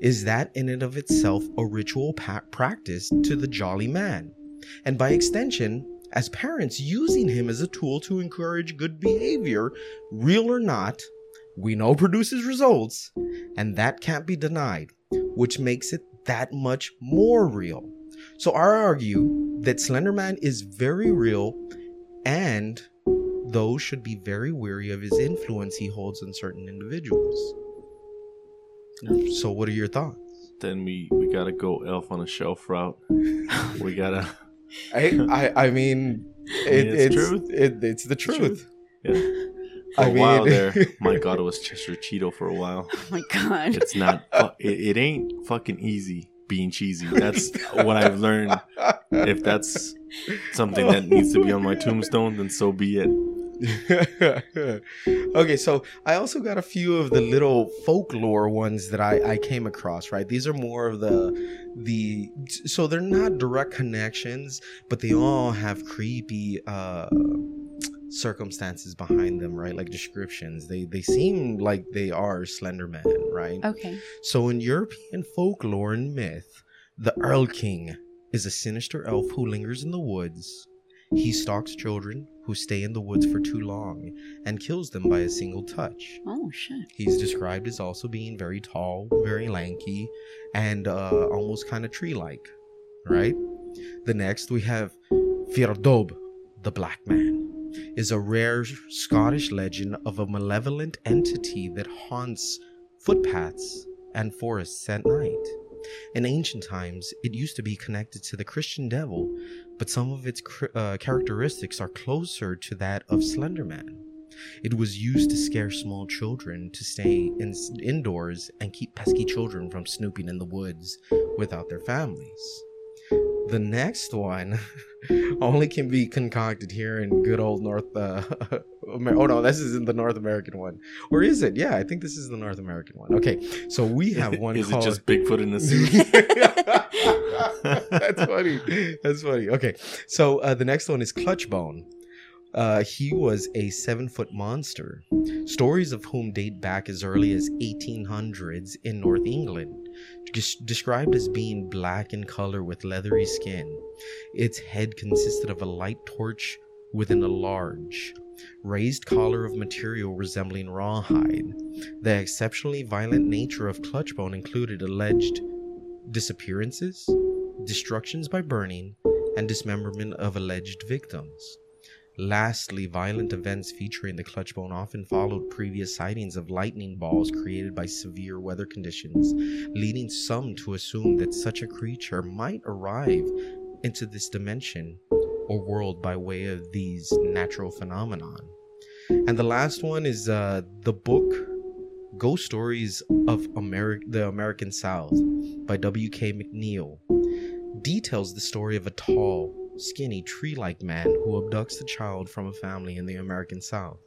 Is that in and of itself a ritual pa- practice to the jolly man, and by extension, as parents using him as a tool to encourage good behavior, real or not, we know produces results, and that can't be denied, which makes it that much more real. So I argue that Slenderman is very real, and those should be very wary of his influence he holds on certain individuals. So, what are your thoughts? Then we we gotta go elf on a shelf route. we gotta. I I, I mean, it, it's it's truth. It, it's the truth. truth. Yeah. For I a while mean- there, my God, it was Chester Cheeto for a while. Oh my god. It's not. It, it ain't fucking easy being cheesy. That's what I've learned. If that's something that needs to be on my tombstone, then so be it. okay, so I also got a few of the little folklore ones that I, I came across. Right, these are more of the the so they're not direct connections, but they all have creepy uh circumstances behind them. Right, like descriptions. They they seem like they are Slenderman. Right. Okay. So, in European folklore and myth, the Erlking is a sinister elf who lingers in the woods. He stalks children who stay in the woods for too long and kills them by a single touch. Oh shit. He's described as also being very tall, very lanky, and uh, almost kind of tree like, right? The next we have Firdob, the Black Man, is a rare Scottish legend of a malevolent entity that haunts footpaths and forests at night. In ancient times, it used to be connected to the Christian devil, but some of its uh, characteristics are closer to that of Slenderman. It was used to scare small children to stay in- indoors and keep pesky children from snooping in the woods without their families. The next one only can be concocted here in good old North. Uh, Amer- oh no, this is in the North American one, or is it? Yeah, I think this is the North American one. Okay, so we have one Is called. it just Bigfoot in a suit? That's funny. That's funny. Okay, so uh, the next one is Clutchbone. Uh, he was a seven foot monster, stories of whom date back as early as 1800s in North England. Des- described as being black in color with leathery skin. Its head consisted of a light torch within a large, raised collar of material resembling rawhide. The exceptionally violent nature of Clutchbone included alleged disappearances, destructions by burning, and dismemberment of alleged victims. Lastly, violent events featuring the clutchbone often followed previous sightings of lightning balls created by severe weather conditions, leading some to assume that such a creature might arrive into this dimension or world by way of these natural phenomenon. And the last one is uh, the book Ghost Stories of Ameri- the American South by W.K. McNeil details the story of a tall, skinny, tree like man who abducts a child from a family in the American South.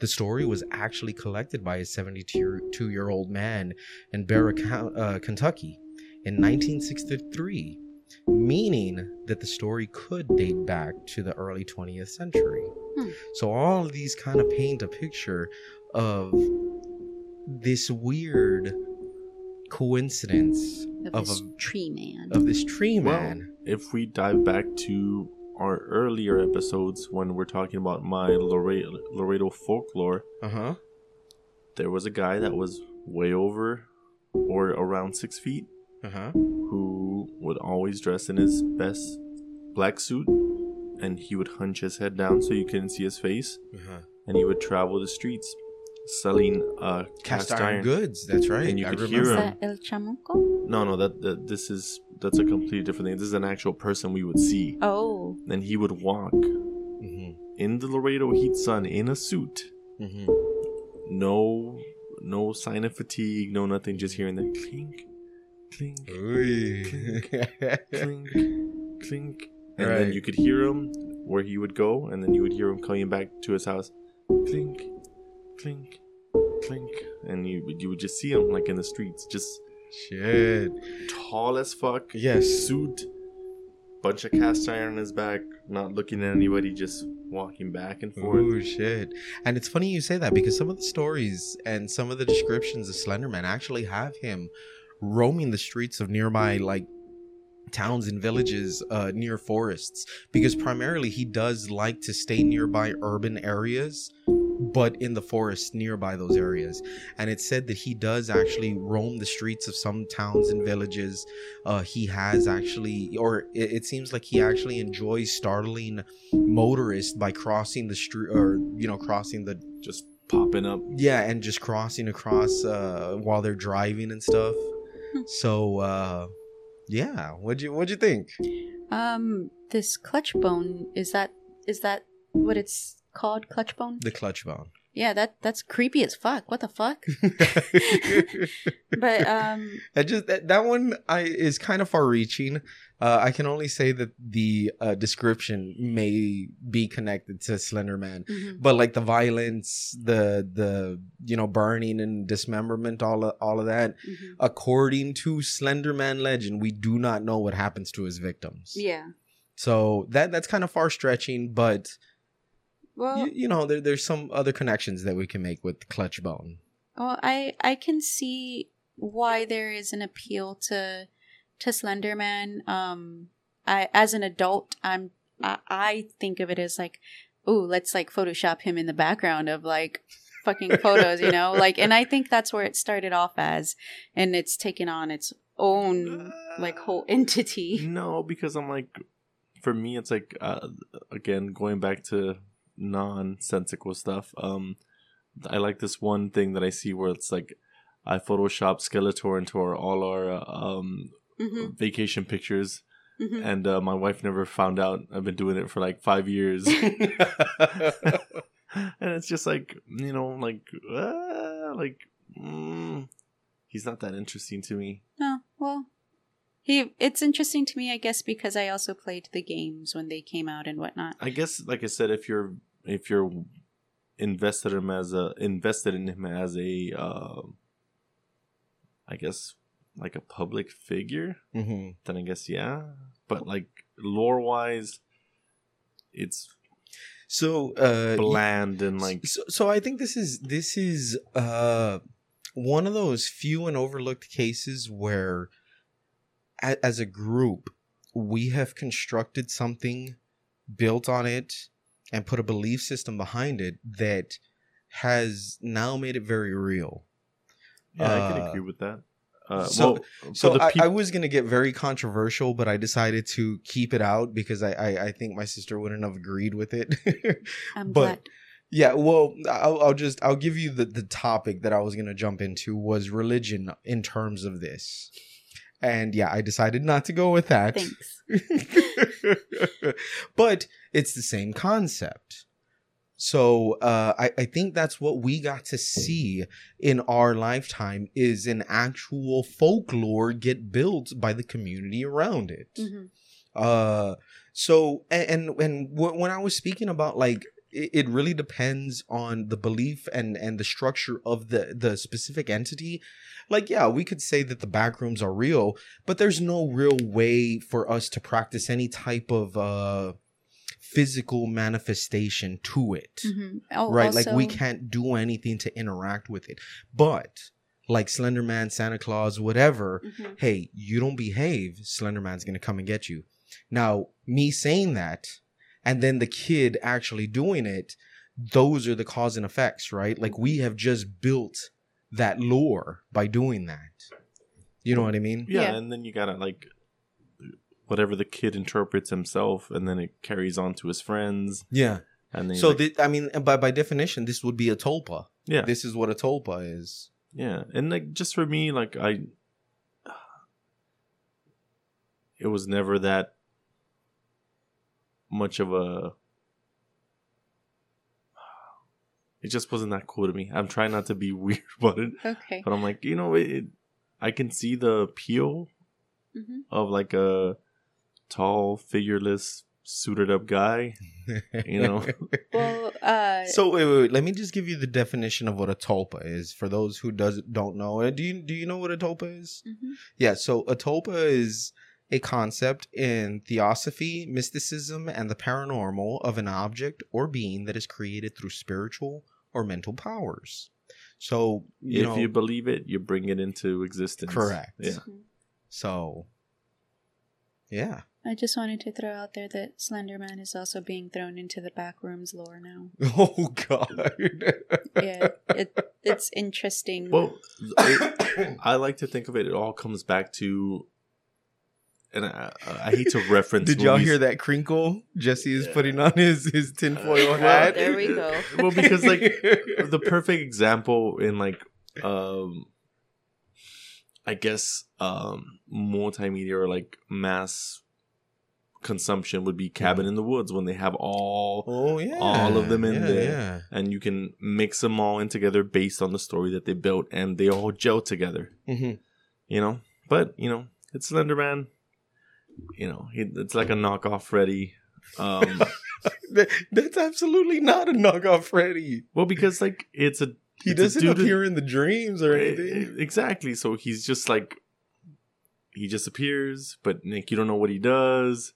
The story was actually collected by a 72 year old man in Barra, uh, Kentucky in 1963, meaning that the story could date back to the early 20th century. Hmm. So, all of these kind of paint a picture of this weird coincidence Of, of this a tree man. of this tree man. Well, if we dive back to our earlier episodes when we're talking about my Laredo, Laredo folklore, Uh huh. there was a guy that was way over or around six feet Uh huh. who would always dress in his best black suit and he would hunch his head down so you couldn't see his face Uh huh. and he would travel the streets selling uh Cast, iron, goods. That's right. And you I could remember. hear him. El Chamuco? no no that, that this is that's a completely different thing this is an actual person we would see Oh. and he would walk hmm in the Laredo heat sun in a suit hmm no no sign of fatigue no nothing just hearing the clink clink clink clink clink, and then you could hear him where he would go and then you would hear him coming back to his house clink clink clink and you you would just see him like in the streets just Shit. tall as fuck Yes. suit bunch of cast iron on his back not looking at anybody just walking back and forth Oh shit! And it's funny you say that because some of the stories and some of the descriptions of Slenderman actually have him roaming the streets of nearby like towns and villages uh, near forests because primarily he does like to stay nearby urban areas but in the forest nearby those areas. And it said that he does actually roam the streets of some towns and villages. Uh, he has actually or it, it seems like he actually enjoys startling motorists by crossing the street or you know crossing the Just popping up. yeah and just crossing across uh while they're driving and stuff. So uh yeah. What'd you what'd you think? Um, this clutch bone is that is that what it's called? Clutch bone? the clutch bone Yeah, that that's creepy as fuck. What the fuck? But um, I just that, that one I is kind of far reaching. Uh, I can only say that the uh, description may be connected to Slender Man, mhm. but like the violence, the the you know burning and dismemberment, all of, all of that. Mhm. According to Slender Man legend, we do not know what happens to his victims. yeah. So that that's kind of far stretching, but Well, you, you know there, there's some other connections that we can make with Clutch Bone. Well, I I can see why there is an appeal to to Slenderman. Um, I as an adult, I'm I, I think of it as like, oh, let's like Photoshop him in the background of like fucking photos, you know, like, and I think that's where it started off as, and it's taken on its own like whole entity. No, because I'm like, for me, it's like uh, again going back to nonsensical stuff. Um, I like this one thing that I see where it's like I Photoshop Skeletor into our, all our uh, um hmm vacation pictures, hmm and uh, my wife never found out. I've been doing it for like five years, and it's just like you know, like uh, like mm, he's not that interesting to me. No, well, he. It's interesting to me, I guess, because I also played the games when they came out and whatnot. I guess, like I said, if you're if you're invested in him as a invested in him as a, uh, I guess like a public figure, hmm then I guess yeah. But like lore wise, it's So uh, bland and like so, so I think this is this is uh one of those few and overlooked cases where a, as a group we have constructed something built on it and put a belief system behind it that has now made it very real. yeah, I can uh, agree with that. Uh, so- well, for So the I, peop- I was gonna get very controversial, but I decided to keep it out because I I, I think my sister wouldn't have agreed with it. I'm but- glad. Yeah, well, I'll, I'll just I'll give you the the topic that I was gonna jump into was religion in terms of this, and yeah, I decided not to go with that. Thanks. but it's the same concept. So uh, I, I think that's what we got to see in our lifetime is an actual folklore get built by the community around it. Mhm. Uh, so and and, and w- when I was speaking about like it, it really depends on the belief and and the structure of the the specific entity. Like yeah, we could say that the backrooms are real, but there's no real way for us to practice any type of uh physical manifestation to it Mhm. Oh, right like we can't do anything to interact with it but like slender man santa claus whatever Mhm. hey you don't behave slender man's gonna come and get you now me saying that and then the kid actually doing it those are the cause and effects right like we have just built that lore by doing that you know what i mean yeah, Yeah. and then you gotta like whatever the kid interprets himself, and then it carries on to his friends, yeah and then so like, thi- i mean by by definition this would be a tulpa yeah, this is what a tulpa is Yeah, and like just for me, like I, it was never that much of a. It just wasn't that cool to me. I'm trying not to be weird about it, Okay. but I'm like, you know, it. it I can see the appeal hmm of like a tall, figureless, suited up guy. You know, Well, uh, So wait, wait, wait, let me just give you the definition of what a tulpa is for those who does don't know. Do you do you know what a tulpa is? mhm. Yeah, so a tulpa is a concept in theosophy, mysticism, and the paranormal of an object or being that is created through spiritual or mental powers. So you if know, you believe it, you bring it into existence. Correct. Yeah. so yeah. I just wanted to throw out there that Slenderman is also being thrown into the back rooms lore now. Oh God. Yeah, it, it's interesting. Well, it- I like to think of it. It all comes back to, and I, I hate to reference. Did y'all hear that crinkle Jesse is putting on his his tinfoil Well, hat? there we go. Well, because like the perfect example in like, um, I guess um multimedia or like mass consumption would be Cabin in the Woods when they have all oh yeah, all of them in yeah, there. Yeah. and you can mix them all in together based on the story that they built and they all gel together. Hmm you know? But you know it's slenderman you know it's like a knockoff freddy. Um That, that's absolutely not a knockoff Freddy. well because like it's a He it's doesn't dude- appear in the dreams or e- anything. exactly. So he's just like he just appears but like you don't know what he does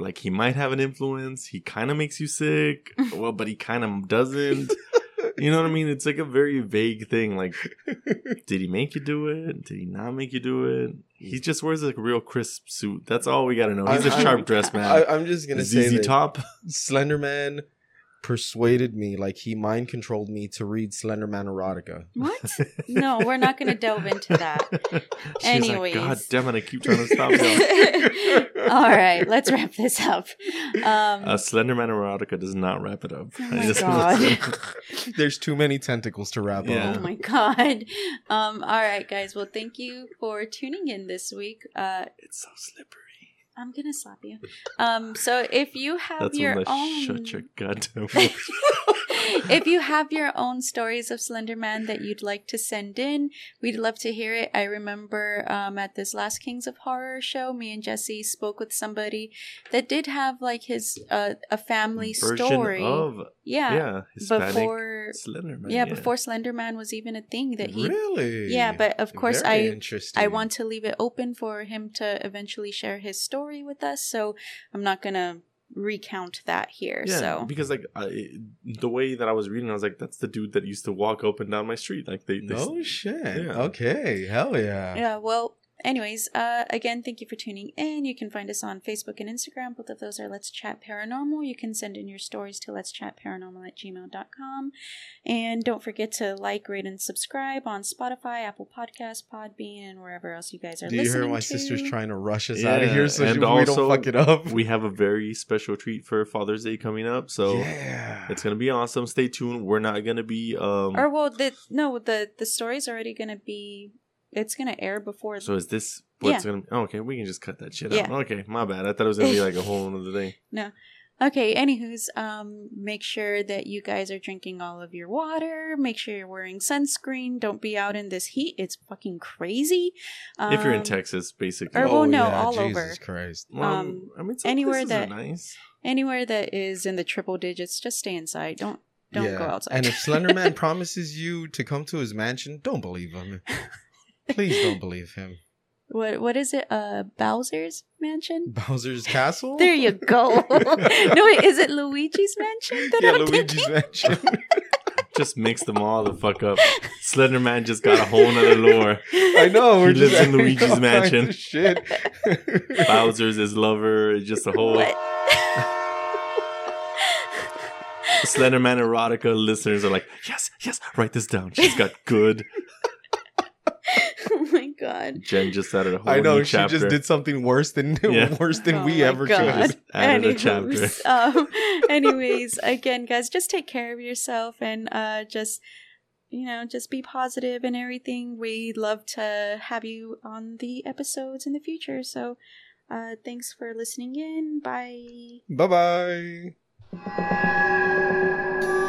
like he might have an influence he kind of makes you sick well but he kind of doesn't you know what i mean it's like a very vague thing like Did he make you do it? Did he not make you do it? He just wears like a real crisp suit. That's all we gotta know. He's a I- I- sharp dressed man. I, I'm just gonna say ZZ that Top. Slenderman persuaded me, like he mind controlled me to read Slenderman erotica. What? No, we're not going to delve into that. She's Anyways. like, God damn it! I keep trying to stop y'all. All right, let's wrap this up. Um, Uh, Slenderman erotica does not wrap it up. Oh I my just- God. There's too many tentacles to wrap Yeah. up. Oh my god. Um, all right, guys. Well, thank you for tuning in this week. Uh, it's so slippery. I'm gonna slap you. Um, so if you have That's your when own, shut your goddamn if you have your own stories of Slenderman that you'd like to send in, we'd love to hear it. I remember um, at this last Kings of Horror show, me and Jesse spoke with somebody that did have like his uh, a family Version story. of yeah, yeah, Hispanic before Slenderman. yeah, before Slenderman was even a thing that he really? Yeah, but of course Very I- interesting. I want to leave it open for him to eventually share his story with us, so I'm not gonna recount that here. Yeah, so because like I, the way that I was reading, I was like, "That's the dude that used to walk up and down my street." Like they, they No shit. Yeah. Okay. Hell yeah. yeah, well, anyways, uh, again, thank you for tuning in. You can find us on Facebook and Instagram. Both of those are Let's Chat Paranormal. You can send in your stories to Let's Chat Paranormal at gmail.com. And don't forget to like, rate, and subscribe on Spotify, Apple Podcasts, Podbean, and wherever else you guys are Do you listening hear my to. sister's trying to rush us Yeah, out of here so and she, we also don't fuck it up? we have a very special treat for Father's Day coming up, so yeah. it's gonna be awesome. Stay tuned. We're not gonna be um. Or well, the no, the the story's already gonna be. It's gonna air before. so is this what's gonna? Oh, okay, we can just cut that shit Yeah. out. Okay, my bad. I thought it was gonna be like a whole other thing. No. Okay. Anywho's, um, make sure that you guys are drinking all of your water. Make sure you're wearing sunscreen. Don't be out in this heat. It's fucking crazy. if you're in Um, Texas, basically. or- well, no, Oh, yeah, all Jesus over. Christ. Well, um, I mean, some anywhere that- are nice. Anywhere that is in the triple digits, just stay inside. Don't don't Yeah. go outside. And if Slenderman promises you to come to his mansion, don't believe him. Please don't believe him. what what is it? Uh, Bowser's mansion. Bowser's castle? There you go. no, wait, is it Luigi's mansion? That yeah, I'm Luigi's thinking? mansion. Just mix them all the fuck up. Slenderman just got a whole nother lore. I know. We're He just lives in Luigi's mansion. Shit. Bowser's his lover. It's just a whole What? Slenderman erotica listeners are like, yes, yes, write this down. She's got good. My god. Jen just added a whole I know. new She chapter. just did something worse than Yeah. worse than Oh we ever God. could. Just added a chapter. Um, anyways, again, guys, just take care of yourself and uh, just you know, just be positive and everything. We'd love to have you on the episodes in the future. So, uh, thanks for listening in. Bye. Bye bye.